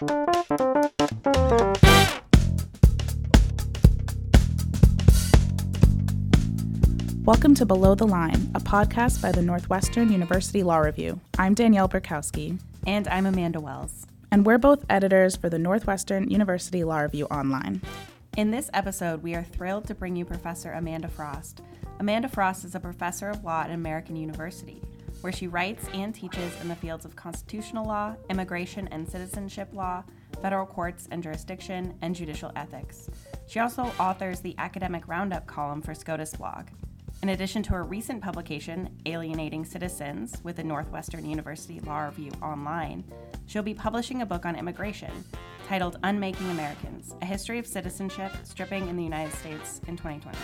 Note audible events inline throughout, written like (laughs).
Welcome to Below the Line, a podcast by the Northwestern University Law Review. I'm Danielle Burkowski. And I'm Amanda Wells. And we're both editors for the Northwestern University Law Review Online. In this episode, we are thrilled to bring you Professor Amanda Frost. Amanda Frost is a professor of law at American University, where she writes and teaches in the fields of constitutional law, immigration and citizenship law, federal courts and jurisdiction, and judicial ethics. She also authors the Academic Roundup column for SCOTUS blog. In addition to her recent publication, Alienating Citizens, with the Northwestern University Law Review Online, she'll be publishing a book on immigration titled Unmaking Americans A History of Citizenship Stripping in the United States in 2020.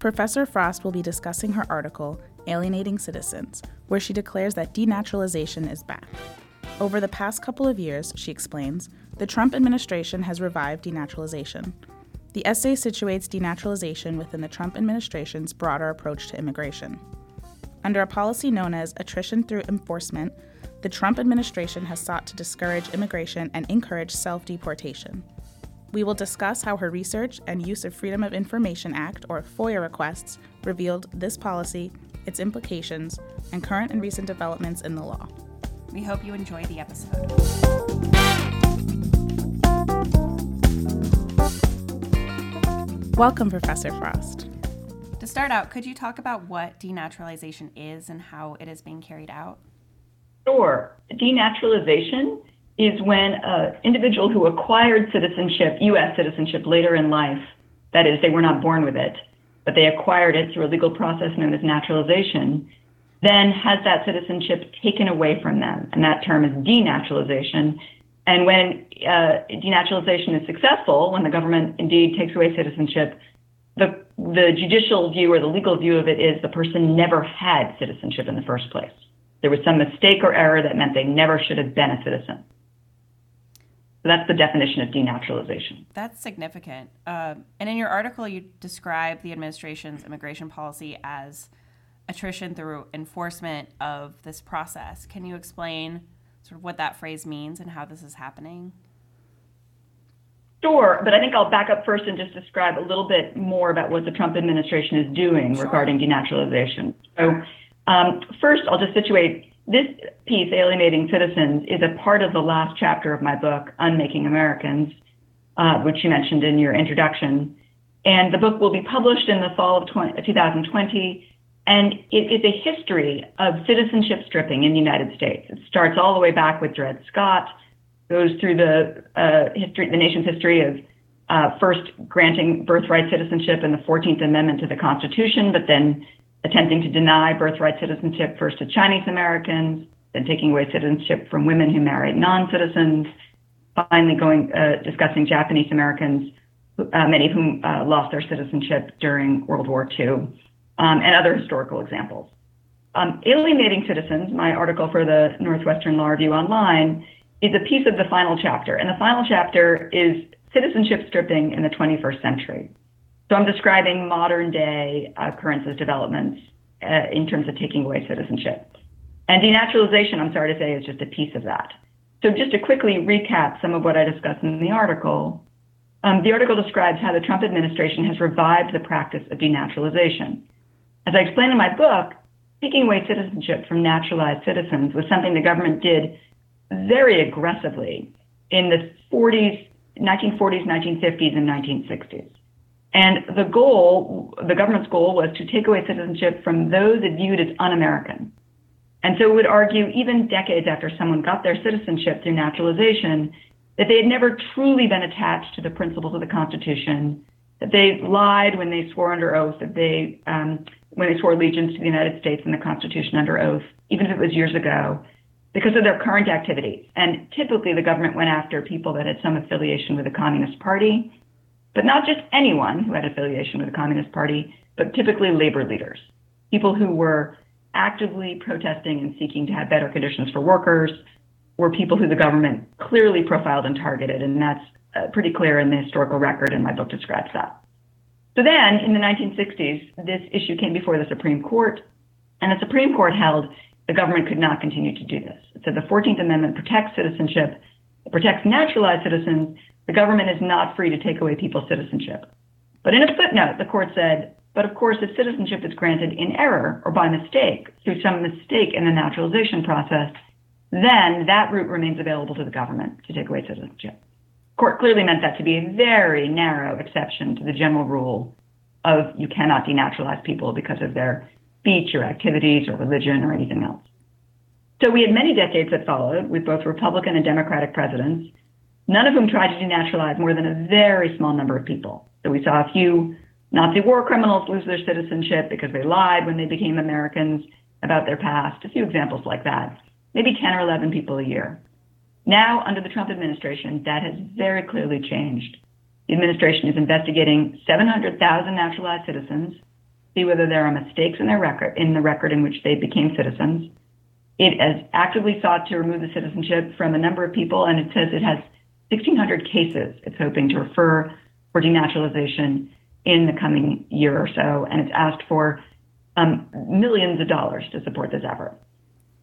Professor Frost will be discussing her article, Alienating Citizens, where she declares that denaturalization is back. Over the past couple of years, she explains, the Trump administration has revived denaturalization. The essay situates denaturalization within the Trump administration's broader approach to immigration. Under a policy known as attrition through enforcement, the Trump administration has sought to discourage immigration and encourage self deportation. We will discuss how her research and use of Freedom of Information Act, or FOIA requests, revealed this policy, its implications, and current and recent developments in the law. We hope you enjoy the episode. Welcome, Professor Frost. To start out, could you talk about what denaturalization is and how it is being carried out? Sure. Denaturalization is when an individual who acquired citizenship, U.S. citizenship, later in life, that is, they were not born with it, but they acquired it through a legal process known as naturalization, then has that citizenship taken away from them. And that term is denaturalization. And when uh, denaturalization is successful, when the government indeed takes away citizenship, the, the judicial view or the legal view of it is the person never had citizenship in the first place. There was some mistake or error that meant they never should have been a citizen. So that's the definition of denaturalization. That's significant. Uh, and in your article, you describe the administration's immigration policy as attrition through enforcement of this process. Can you explain sort of what that phrase means and how this is happening? Sure, but I think I'll back up first and just describe a little bit more about what the Trump administration is doing sure. regarding denaturalization. So, um, first, I'll just situate this piece, Alienating Citizens, is a part of the last chapter of my book, Unmaking Americans, uh, which you mentioned in your introduction. And the book will be published in the fall of 20, 2020 and it is a history of citizenship stripping in the United States. It starts all the way back with Dred Scott, goes through the uh, history, the nation's history of uh, first granting birthright citizenship in the 14th Amendment to the Constitution, but then attempting to deny birthright citizenship first to Chinese Americans, then taking away citizenship from women who married non-citizens, finally going uh, discussing Japanese Americans, uh, many of whom uh, lost their citizenship during World War II um, and other historical examples. Um, Alienating Citizens, my article for the Northwestern Law Review Online, is a piece of the final chapter. And the final chapter is citizenship stripping in the 21st century. So I'm describing modern day occurrences, developments uh, in terms of taking away citizenship. And denaturalization, I'm sorry to say, is just a piece of that. So just to quickly recap some of what I discussed in the article, um, the article describes how the Trump administration has revived the practice of denaturalization. As I explain in my book, taking away citizenship from naturalized citizens was something the government did very aggressively in the 40s, 1940s, 1950s, and 1960s. And the goal, the government's goal was to take away citizenship from those it viewed as un American. And so it would argue, even decades after someone got their citizenship through naturalization, that they had never truly been attached to the principles of the Constitution, that they lied when they swore under oath, that they um, when they swore allegiance to the United States and the Constitution under oath, even if it was years ago, because of their current activities. And typically, the government went after people that had some affiliation with the Communist Party, but not just anyone who had affiliation with the Communist Party, but typically labor leaders, people who were actively protesting and seeking to have better conditions for workers, were people who the government clearly profiled and targeted. And that's uh, pretty clear in the historical record, and my book describes that. So then in the 1960s, this issue came before the Supreme Court, and the Supreme Court held the government could not continue to do this. It said the 14th Amendment protects citizenship, it protects naturalized citizens, the government is not free to take away people's citizenship. But in a footnote, the court said, but of course, if citizenship is granted in error or by mistake through some mistake in the naturalization process, then that route remains available to the government to take away citizenship. Court clearly meant that to be a very narrow exception to the general rule of you cannot denaturalize people because of their speech or activities or religion or anything else. So we had many decades that followed with both Republican and Democratic presidents, none of whom tried to denaturalize more than a very small number of people. So we saw a few Nazi war criminals lose their citizenship because they lied when they became Americans about their past, a few examples like that, maybe 10 or 11 people a year. Now, under the Trump administration, that has very clearly changed. The administration is investigating 700,000 naturalized citizens, see whether there are mistakes in their record, in the record in which they became citizens. It has actively sought to remove the citizenship from a number of people, and it says it has 1,600 cases it's hoping to refer for denaturalization in the coming year or so, and it's asked for um, millions of dollars to support this effort.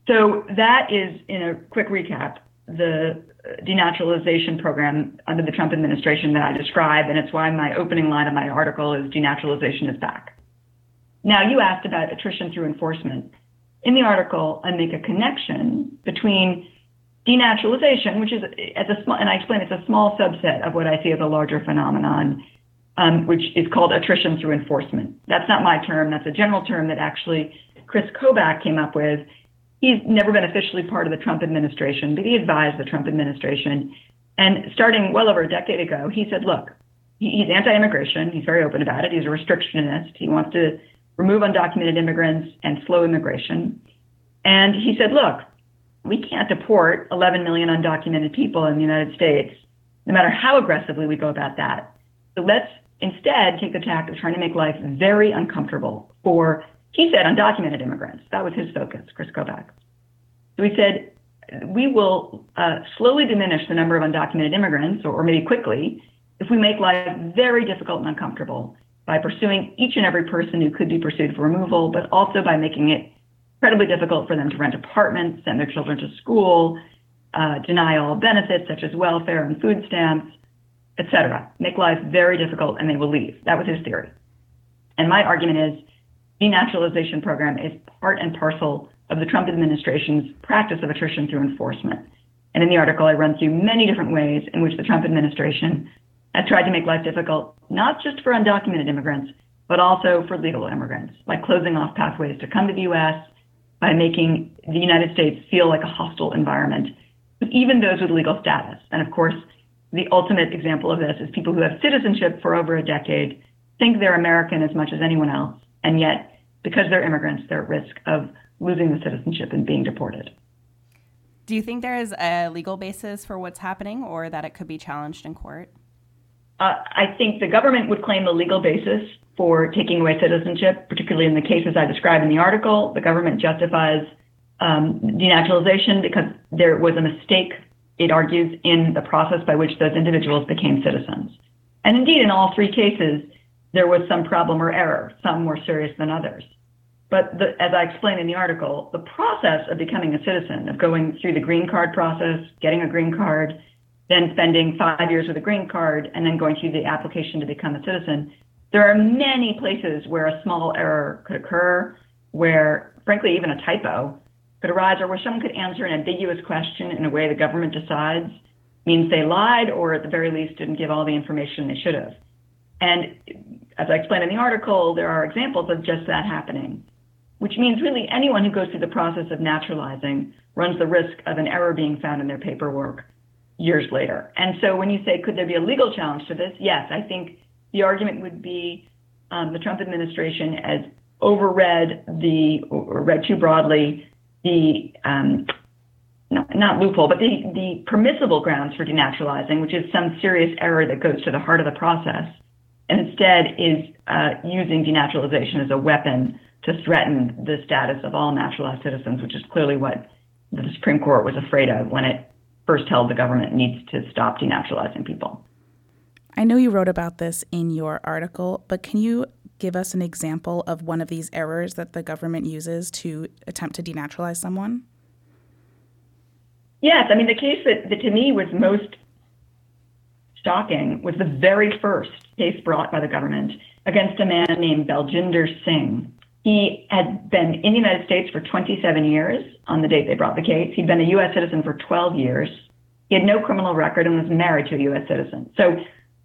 So that is, in a quick recap, the denaturalization program under the Trump administration that I describe, and it's why my opening line of my article is denaturalization is back. Now, you asked about attrition through enforcement. In the article, I make a connection between denaturalization, which is as a small, and I explain it's a small subset of what I see as a larger phenomenon, um, which is called attrition through enforcement. That's not my term. That's a general term that actually Chris Kobach came up with he's never been officially part of the Trump administration, but he advised the Trump administration. And starting well over a decade ago, he said, look, he's anti immigration. He's very open about it. He's a restrictionist. He wants to remove undocumented immigrants and slow immigration. And he said, look, we can't deport 11 million undocumented people in the United States, no matter how aggressively we go about that. So let's instead take the tack of trying to make life very uncomfortable for he said undocumented immigrants. That was his focus, Chris Kobach. So he said, we will uh, slowly diminish the number of undocumented immigrants, or, or maybe quickly, if we make life very difficult and uncomfortable by pursuing each and every person who could be pursued for removal, but also by making it incredibly difficult for them to rent apartments, send their children to school, uh, deny all benefits such as welfare and food stamps, etc. Make life very difficult and they will leave. That was his theory. And my argument is denaturalization program is part and parcel of the Trump administration's practice of attrition through enforcement. And in the article, I run through many different ways in which the Trump administration has tried to make life difficult, not just for undocumented immigrants, but also for legal immigrants, by closing off pathways to come to the U.S., by making the United States feel like a hostile environment, even those with legal status. And of course, the ultimate example of this is people who have citizenship for over a decade think they're American as much as anyone else, and yet because they're immigrants, they're at risk of losing the citizenship and being deported. Do you think there is a legal basis for what's happening or that it could be challenged in court? Uh, I think the government would claim the legal basis for taking away citizenship, particularly in the cases I describe in the article. The government justifies um, denaturalization because there was a mistake, it argues, in the process by which those individuals became citizens. And indeed, in all three cases, there was some problem or error, some more serious than others. But the, as I explained in the article, the process of becoming a citizen, of going through the green card process, getting a green card, then spending five years with a green card, and then going through the application to become a citizen, there are many places where a small error could occur, where, frankly, even a typo could arise, or where someone could answer an ambiguous question in a way the government decides means they lied, or at the very least didn't give all the information they should have. And as I explained in the article, there are examples of just that happening, which means really anyone who goes through the process of naturalizing runs the risk of an error being found in their paperwork years later. And so when you say, could there be a legal challenge to this? Yes, I think the argument would be um, the Trump administration has overread the, or read too broadly, the, um, not, loophole, but the, the permissible grounds for denaturalizing, which is some serious error that goes to the heart of the process and instead is uh, using denaturalization as a weapon to threaten the status of all naturalized citizens, which is clearly what the Supreme Court was afraid of when it first held the government needs to stop denaturalizing people. I know you wrote about this in your article, but can you give us an example of one of these errors that the government uses to attempt to denaturalize someone? Yes, I mean, the case that, that to me was most shocking was the very first case brought by the government against a man named Baljinder Singh. He had been in the United States for 27 years on the date they brought the case. He'd been a U.S. citizen for 12 years. He had no criminal record and was married to a U.S. citizen. So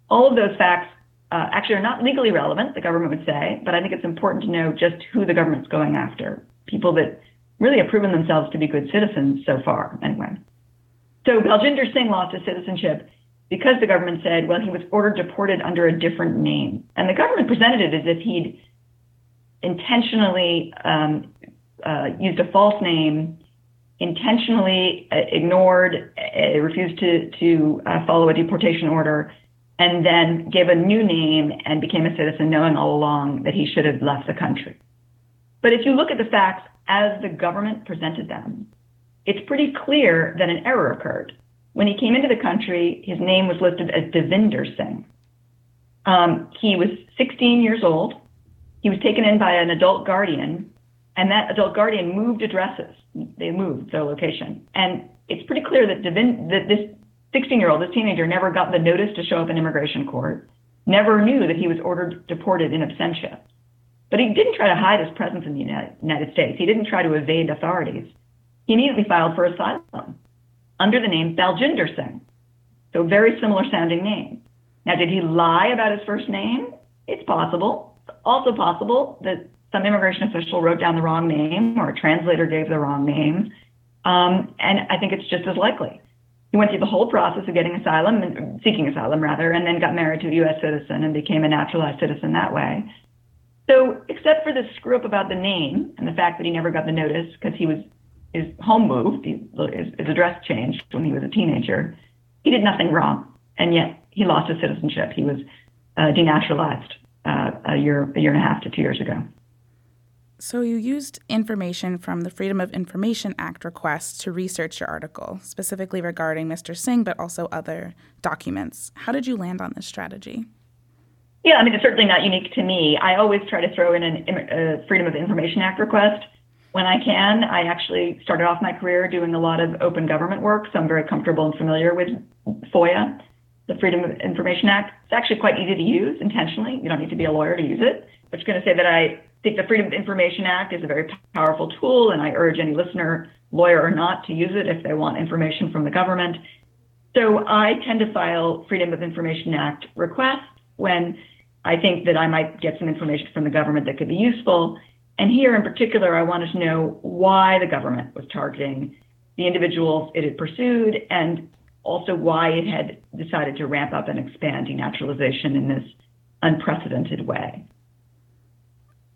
all of those facts uh, actually are not legally relevant, the government would say, but I think it's important to know just who the government's going after. People that really have proven themselves to be good citizens so far, anyway. So Baljinder Singh lost his citizenship because the government said, well, he was ordered deported under a different name. And the government presented it as if he'd intentionally um, uh, used a false name, intentionally uh, ignored, uh, refused to, to uh, follow a deportation order, and then gave a new name and became a citizen, knowing all along that he should have left the country. But if you look at the facts as the government presented them, it's pretty clear that an error occurred. When he came into the country, his name was listed as Devinder Singh. Um, he was 16 years old. He was taken in by an adult guardian, and that adult guardian moved addresses. They moved their location. And it's pretty clear that, Devin, that this 16 year old, this teenager, never got the notice to show up in immigration court, never knew that he was ordered deported in absentia. But he didn't try to hide his presence in the United States. He didn't try to evade authorities. He immediately filed for asylum under the name Baljinder Singh. So very similar sounding name. Now, did he lie about his first name? It's possible. Also possible that some immigration official wrote down the wrong name or a translator gave the wrong name. Um, and I think it's just as likely. He went through the whole process of getting asylum, and, seeking asylum rather, and then got married to a U.S. citizen and became a naturalized citizen that way. So, except for the screw up about the name and the fact that he never got the notice because he was his home moved, his, his address changed when he was a teenager. He did nothing wrong, and yet he lost his citizenship. He was uh, denaturalized uh, a year, a year and a half to two years ago. So, you used information from the Freedom of Information Act request to research your article, specifically regarding Mr. Singh, but also other documents. How did you land on this strategy? Yeah, I mean, it's certainly not unique to me. I always try to throw in a Freedom of Information Act request when I can. I actually started off my career doing a lot of open government work, so I'm very comfortable and familiar with FOIA, the Freedom of Information Act. It's actually quite easy to use intentionally. You don't need to be a lawyer to use it. But I'm going to say that I think the Freedom of Information Act is a very powerful tool, and I urge any listener, lawyer or not, to use it if they want information from the government. So I tend to file Freedom of Information Act requests when I think that I might get some information from the government that could be useful. And here in particular, I wanted to know why the government was targeting the individuals it had pursued and also why it had decided to ramp up and expand denaturalization in this unprecedented way.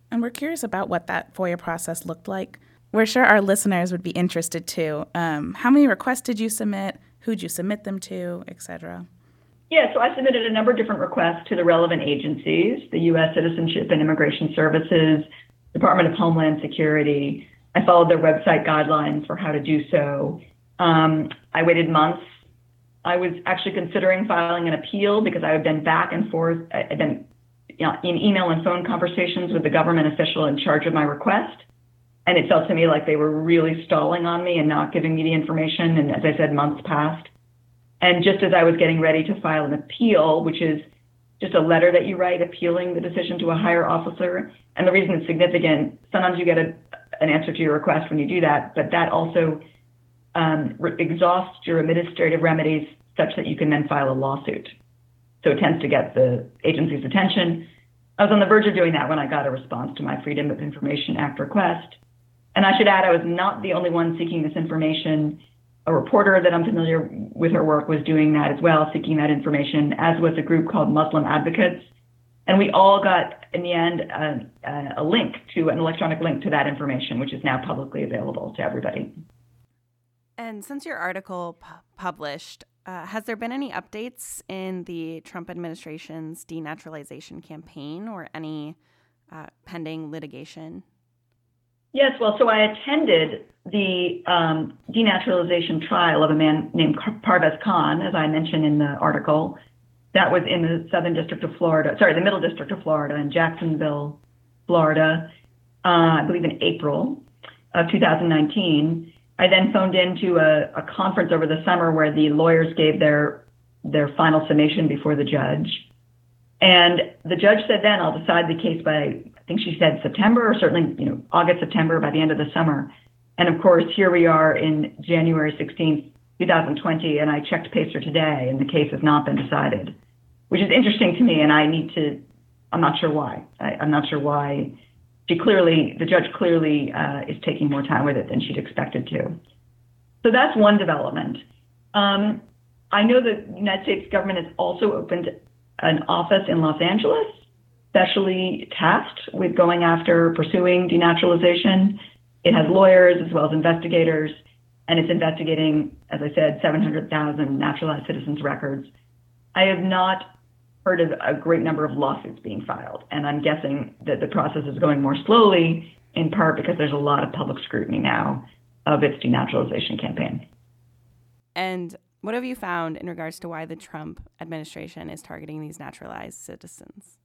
And we're curious about what that FOIA process looked like. We're sure our listeners would be interested too. Um, how many requests did you submit? Who'd you submit them to, et cetera? Yeah, so I submitted a number of different requests to the relevant agencies, the U.S. Citizenship and Immigration Services, Department of Homeland Security. I followed their website guidelines for how to do so. Um, I waited months. I was actually considering filing an appeal because I had been back and forth. Uh, I had been you know, in email and phone conversations with the government official in charge of my request. And it felt to me like they were really stalling on me and not giving me the information. And as I said, months passed. And just as I was getting ready to file an appeal, which is just a letter that you write appealing the decision to a higher officer. And the reason it's significant, sometimes you get a, an answer to your request when you do that, but that also um, re- exhausts your administrative remedies such that you can then file a lawsuit. So it tends to get the agency's attention. I was on the verge of doing that when I got a response to my Freedom of Information Act request. And I should add, I was not the only one seeking this information a reporter that I'm familiar with her work was doing that as well, seeking that information, as was a group called Muslim Advocates. And we all got, in the end, a, a link to an electronic link to that information, which is now publicly available to everybody. And since your article pu- published, uh, has there been any updates in the Trump administration's denaturalization campaign or any uh, pending litigation? Yes, well, so I attended the um, denaturalization trial of a man named Parvez Khan, as I mentioned in the article. That was in the Southern District of Florida, sorry, the Middle District of Florida in Jacksonville, Florida, uh, I believe in April of 2019. I then phoned into a, a conference over the summer where the lawyers gave their their final summation before the judge. And the judge said then, I'll decide the case by, I think she said September or certainly, you know, August, September by the end of the summer. And of course, here we are in January 16th, 2020, and I checked Pacer today and the case has not been decided, which is interesting to me. And I need to, I'm not sure why. I, I'm not sure why she clearly, the judge clearly uh, is taking more time with it than she'd expected to. So that's one development. Um, I know the United States government has also opened an office in Los Angeles, specially tasked with going after pursuing denaturalization. It has lawyers as well as investigators, and it's investigating, as I said, 700,000 naturalized citizens' records. I have not heard of a great number of lawsuits being filed, and I'm guessing that the process is going more slowly, in part because there's a lot of public scrutiny now of its denaturalization campaign. And what have you found in regards to why the Trump administration is targeting these naturalized citizens?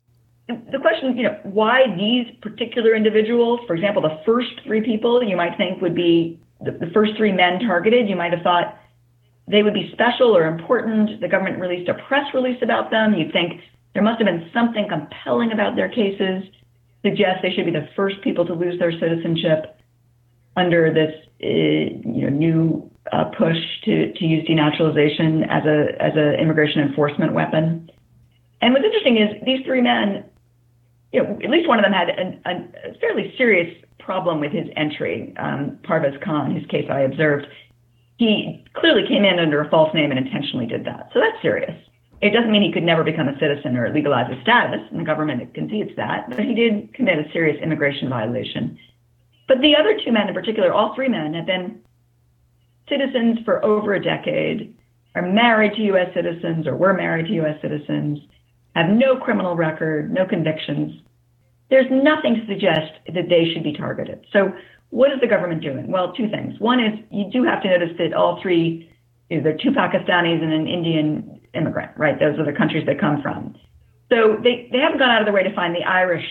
The question, you know, why these particular individuals, for example, the first three people you might think would be the, the first three men targeted, you might have thought they would be special or important. The government released a press release about them. You'd think there must have been something compelling about their cases, suggest they should be the first people to lose their citizenship under this uh, you know, new uh, push to, to use denaturalization as a as an immigration enforcement weapon. And what's interesting is these three men, you know, at least one of them had an, a fairly serious problem with his entry. Um, Parvez Khan, whose case I observed, he clearly came in under a false name and intentionally did that. So that's serious. It doesn't mean he could never become a citizen or legalize his status, and the government concedes that, but he did commit a serious immigration violation. But the other two men in particular, all three men, have been citizens for over a decade, are married to U.S. citizens or were married to U.S. citizens, have no criminal record, no convictions. There's nothing to suggest that they should be targeted. So, what is the government doing? Well, two things. One is you do have to notice that all three, you know, there are two Pakistanis and an Indian immigrant, right? Those are the countries they come from. So they, they haven't gone out of their way to find the Irish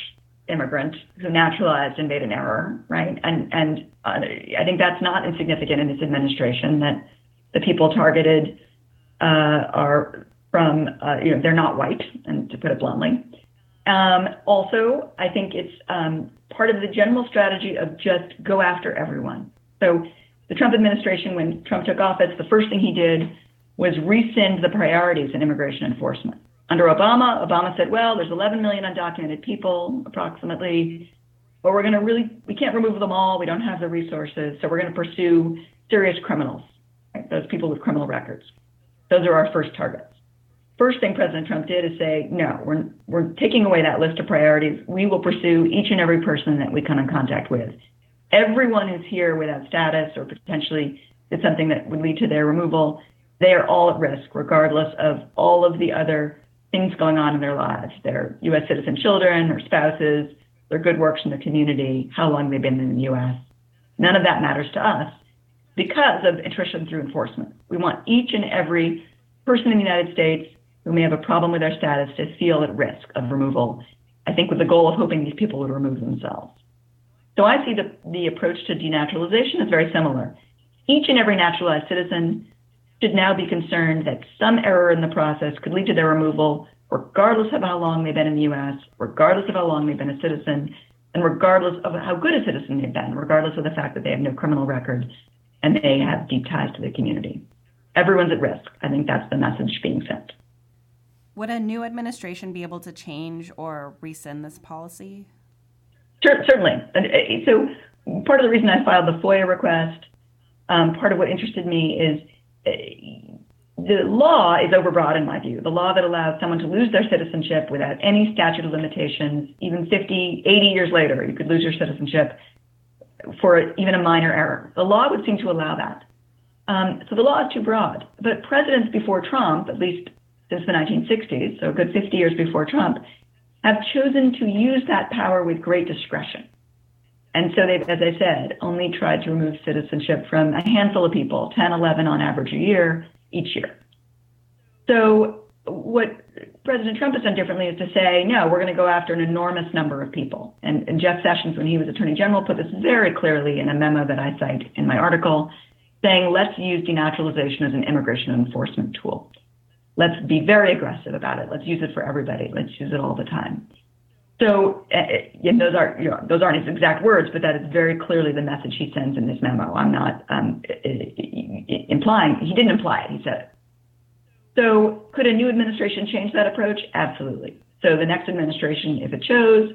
immigrant who naturalized and made an error, right? And and uh, I think that's not insignificant in this administration that the people targeted uh, are from uh, you know they're not white, and to put it bluntly. Um, also, I think it's um, part of the general strategy of just go after everyone. So the Trump administration, when Trump took office, the first thing he did was rescind the priorities in immigration enforcement. Under Obama, Obama said, well, there's 11 million undocumented people approximately, but we're going to really, we can't remove them all. We don't have the resources. So we're going to pursue serious criminals, right? those people with criminal records. Those are our first targets. First thing President Trump did is say, no, we're, we're taking away that list of priorities. We will pursue each and every person that we come in contact with. Everyone who's here without status or potentially did something that would lead to their removal, they are all at risk, regardless of all of the other things going on in their lives their U.S. citizen children or spouses, their good works in the community, how long they've been in the U.S. None of that matters to us because of attrition through enforcement. We want each and every person in the United States who may have a problem with their status to feel at risk of removal, I think with the goal of hoping these people would remove themselves. So I see the, the approach to denaturalization as very similar. Each and every naturalized citizen should now be concerned that some error in the process could lead to their removal, regardless of how long they've been in the US, regardless of how long they've been a citizen, and regardless of how good a citizen they've been, regardless of the fact that they have no criminal record and they have deep ties to the community. Everyone's at risk. I think that's the message being sent. Would a new administration be able to change or rescind this policy? Certainly. And uh, so, part of the reason I filed the FOIA request, um, part of what interested me is the law is overbroad in my view. The law that allows someone to lose their citizenship without any statute of limitations, even 50, 80 years later, you could lose your citizenship for even a minor error. The law would seem to allow that. Um, so the law is too broad. But presidents before Trump, at least since the 1960s, so a good 50 years before Trump, have chosen to use that power with great discretion. And so they've, as I said, only tried to remove citizenship from a handful of people, 10, 11 on average a year, each year. So what President Trump has done differently is to say, no, we're going to go after an enormous number of people. And, and Jeff Sessions, when he was Attorney General, put this very clearly in a memo that I cite in my article. saying, let's use denaturalization as an immigration enforcement tool. Let's be very aggressive about it. Let's use it for everybody. Let's use it all the time. So, uh, and those are you know, those aren't his exact words, but that is very clearly the message he sends in this memo. I'm not um, implying he didn't imply it. He said it. So, could a new administration change that approach? Absolutely. So, the next administration, if it chose,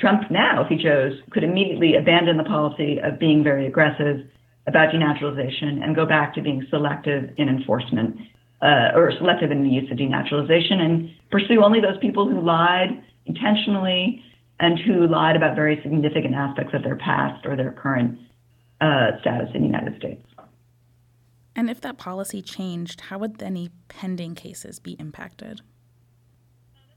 Trump now, if he chose, could immediately abandon the policy of being very aggressive about denaturalization and go back to being selective in enforcement uh, or selective in the use of denaturalization and pursue only those people who lied intentionally and who lied about very significant aspects of their past or their current uh, status in the United States. And if that policy changed, how would any pending cases be impacted?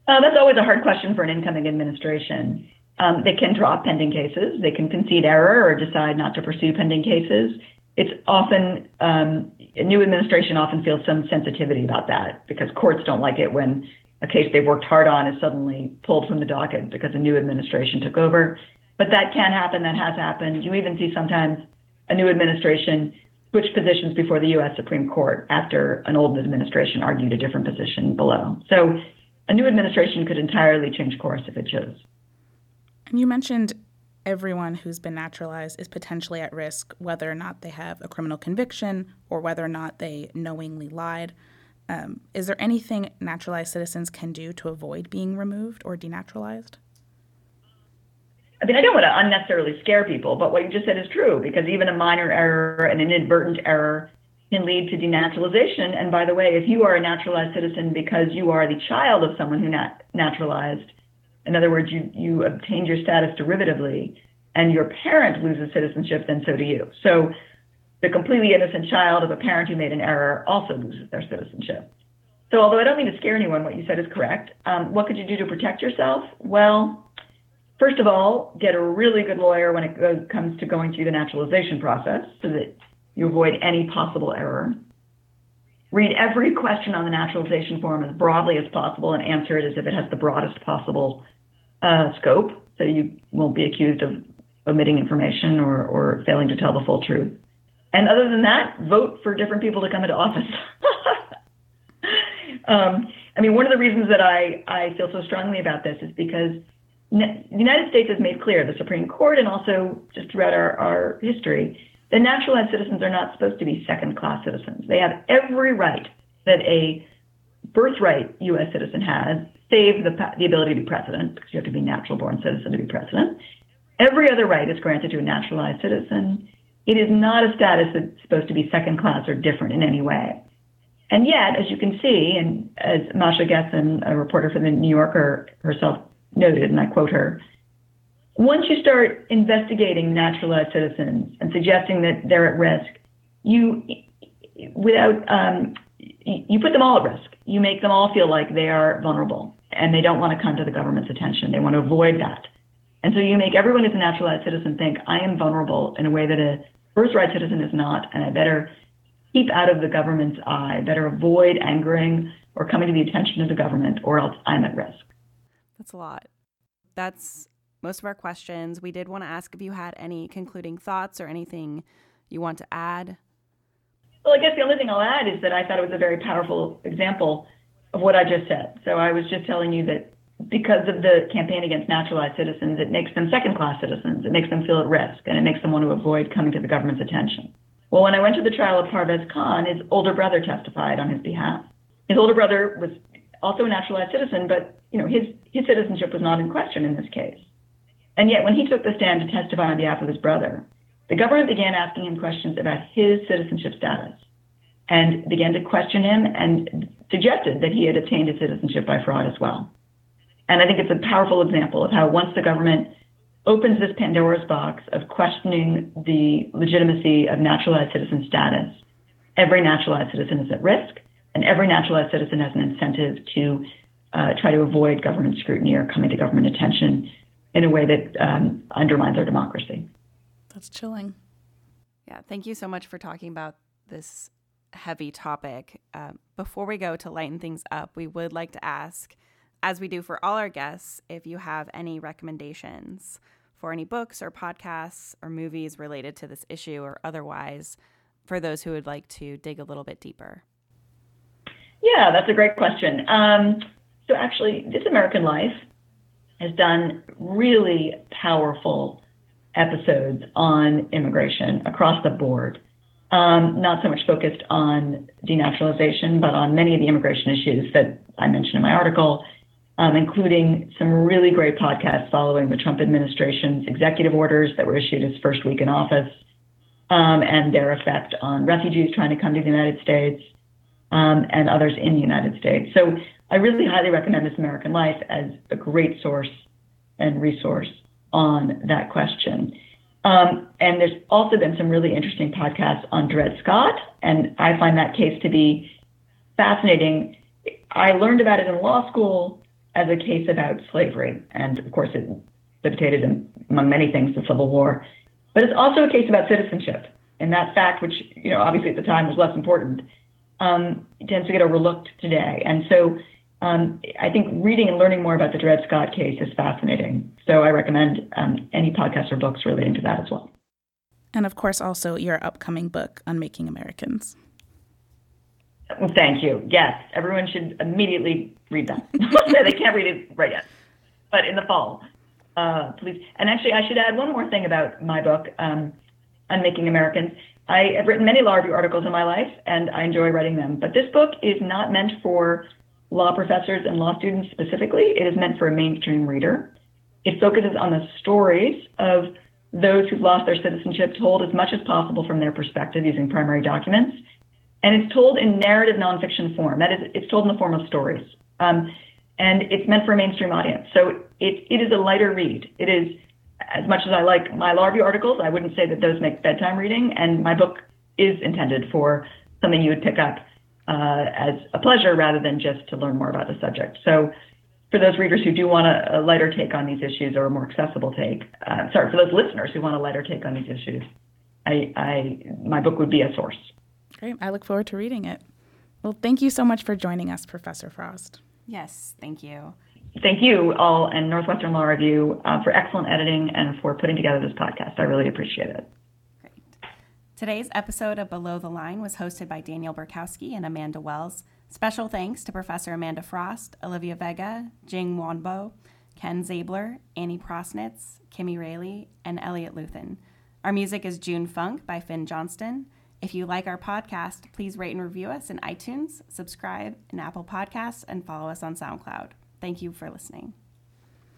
Uh, that's always a hard question for an incoming administration. Um, they can drop pending cases, they can concede error or decide not to pursue pending cases. It's often, um, a new administration often feels some sensitivity about that because courts don't like it when a case they've worked hard on is suddenly pulled from the docket because a new administration took over. But that can happen, that has happened. You even see sometimes a new administration switch positions before the US Supreme Court after an old administration argued a different position below. So a new administration could entirely change course if it chose. And you mentioned everyone who's been naturalized is potentially at risk, whether or not they have a criminal conviction or whether or not they knowingly lied. Um, is there anything naturalized citizens can do to avoid being removed or denaturalized? I mean, I don't want to unnecessarily scare people, but what you just said is true because even a minor error, an inadvertent error, can lead to denaturalization. And by the way, if you are a naturalized citizen because you are the child of someone who nat- naturalized, in other words, you, you obtained your status derivatively, and your parent loses citizenship, then so do you. So the completely innocent child of a parent who made an error also loses their citizenship. So, although I don't mean to scare anyone, what you said is correct. Um, what could you do to protect yourself? Well, first of all, get a really good lawyer when it comes to going through the naturalization process so that you avoid any possible error. Read every question on the naturalization form as broadly as possible and answer it as if it has the broadest possible uh, scope, so you won't be accused of omitting information or, or failing to tell the full truth. And other than that, vote for different people to come into office. (laughs) um, I mean, one of the reasons that I, I feel so strongly about this is because the United States has made clear, the Supreme Court and also just throughout our, our history, that naturalized citizens are not supposed to be second class citizens. They have every right that a birthright U.S. citizen has, save the, the ability to be president, because you have to be natural born citizen to be president. Every other right is granted to a naturalized citizen. It is not a status that's supposed to be second class or different in any way. And yet, as you can see, and as Masha Gessen, a reporter for the New Yorker herself noted, and I quote her, once you start investigating naturalized citizens and suggesting that they're at risk, you, without, um, you put them all at risk. You make them all feel like they are vulnerable and they don't want to come to the government's attention. They want to avoid that. And so you make everyone who's a naturalized citizen think, I am vulnerable in a way that a birthright citizen is not, and I better keep out of the government's eye, better avoid angering or coming to the attention of the government, or else I'm at risk. That's a lot. That's most of our questions. We did want to ask if you had any concluding thoughts or anything you want to add. Well, I guess the only thing I'll add is that I thought it was a very powerful example of what I just said. So I was just telling you that because of the campaign against naturalized citizens, it makes them second class citizens. It makes them feel at risk and it makes them want to avoid coming to the government's attention. Well, when I went to the trial of Parvez Khan, his older brother testified on his behalf. His older brother was also a naturalized citizen, but you know his, his citizenship was not in question in this case. And yet, when he took the stand to testify on behalf of his brother, the government began asking him questions about his citizenship status and began to question him and suggested that he had obtained his citizenship by fraud as well. And I think it's a powerful example of how once the government opens this Pandora's box of questioning the legitimacy of naturalized citizen status, every naturalized citizen is at risk, and every naturalized citizen has an incentive to uh, try to avoid government scrutiny or coming to government attention in a way that um, undermines our democracy. That's chilling. Yeah, thank you so much for talking about this heavy topic. Uh, before we go to lighten things up, we would like to ask, as we do for all our guests, if you have any recommendations for any books or podcasts or movies related to this issue or otherwise for those who would like to dig a little bit deeper? Yeah, that's a great question. Um, so, actually, This American Life has done really powerful episodes on immigration across the board. Um, not so much focused on denaturalization, but on many of the immigration issues that I mentioned in my article, um, including some really great podcasts following the Trump administration's executive orders that were issued his first week in office um, and their effect on refugees trying to come to the United States um, and others in the United States. So I really highly recommend This American Life as a great source and resource on that question. Um, and there's also been some really interesting podcasts on Dred Scott, and I find that case to be fascinating. I learned about it in law school as a case about slavery, and of course, it precipitated, among many things, the Civil War. But it's also a case about citizenship, and that fact, which you know obviously at the time was less important, um, tends to get overlooked today. And so um, I think reading and learning more about the Dred Scott case is fascinating. So I recommend um, any podcasts or books relating to that as well. And of course, also your upcoming book, Unmaking Americans. Thank you. Yes, everyone should immediately read that. (laughs) they can't read it right yet, but in the fall, uh, please. And actually, I should add one more thing about my book, um, Unmaking Americans. I have written many law review articles in my life, and I enjoy writing them. But this book is not meant for law professors and law students specifically. It is meant for a mainstream reader. It focuses on the stories of those who've lost their citizenship, told as much as possible from their perspective using primary documents. And it's told in narrative nonfiction form. That is, it's told in the form of stories. Um, and it's meant for a mainstream audience. So it, it is a lighter read. It is, as much as I like my law review articles, I wouldn't say that those make bedtime reading. And my book is intended for something you would pick up uh, as a pleasure rather than just to learn more about the subject. So, for those readers who do want a, a lighter take on these issues or a more accessible take, uh, sorry, for those listeners who want a lighter take on these issues, I, I, my book would be a source. Great. I look forward to reading it. Well, thank you so much for joining us, Professor Frost. Yes, thank you. Thank you all and Northwestern Law Review uh, for excellent editing and for putting together this podcast. I really appreciate it. Today's episode of Below the Line was hosted by Daniel Burkowski and Amanda Wells. Special thanks to Professor Amanda Frost, Olivia Vega, Jing Wanbo, Ken Zabler, Annie Prosnitz, Kimmy Rayleigh, and Elliot Luthen. Our music is June Funk by Finn Johnston. If you like our podcast, please rate and review us in iTunes, subscribe in Apple Podcasts, and follow us on SoundCloud. Thank you for listening.